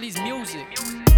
Achilles music.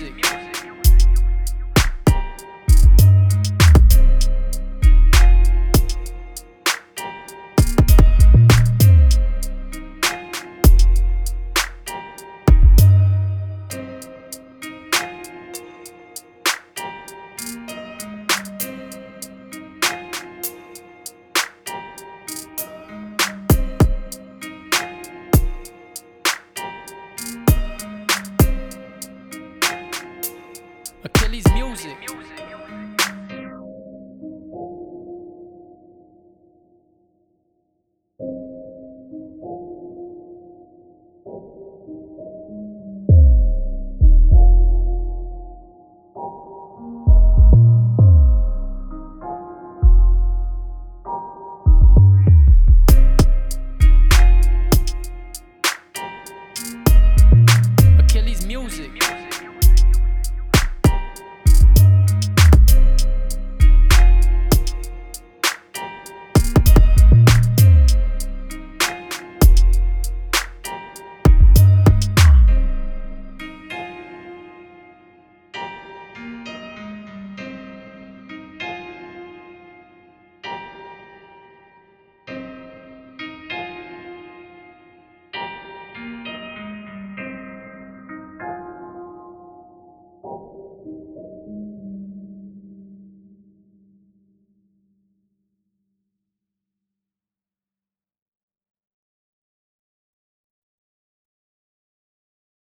Music. Music. Music.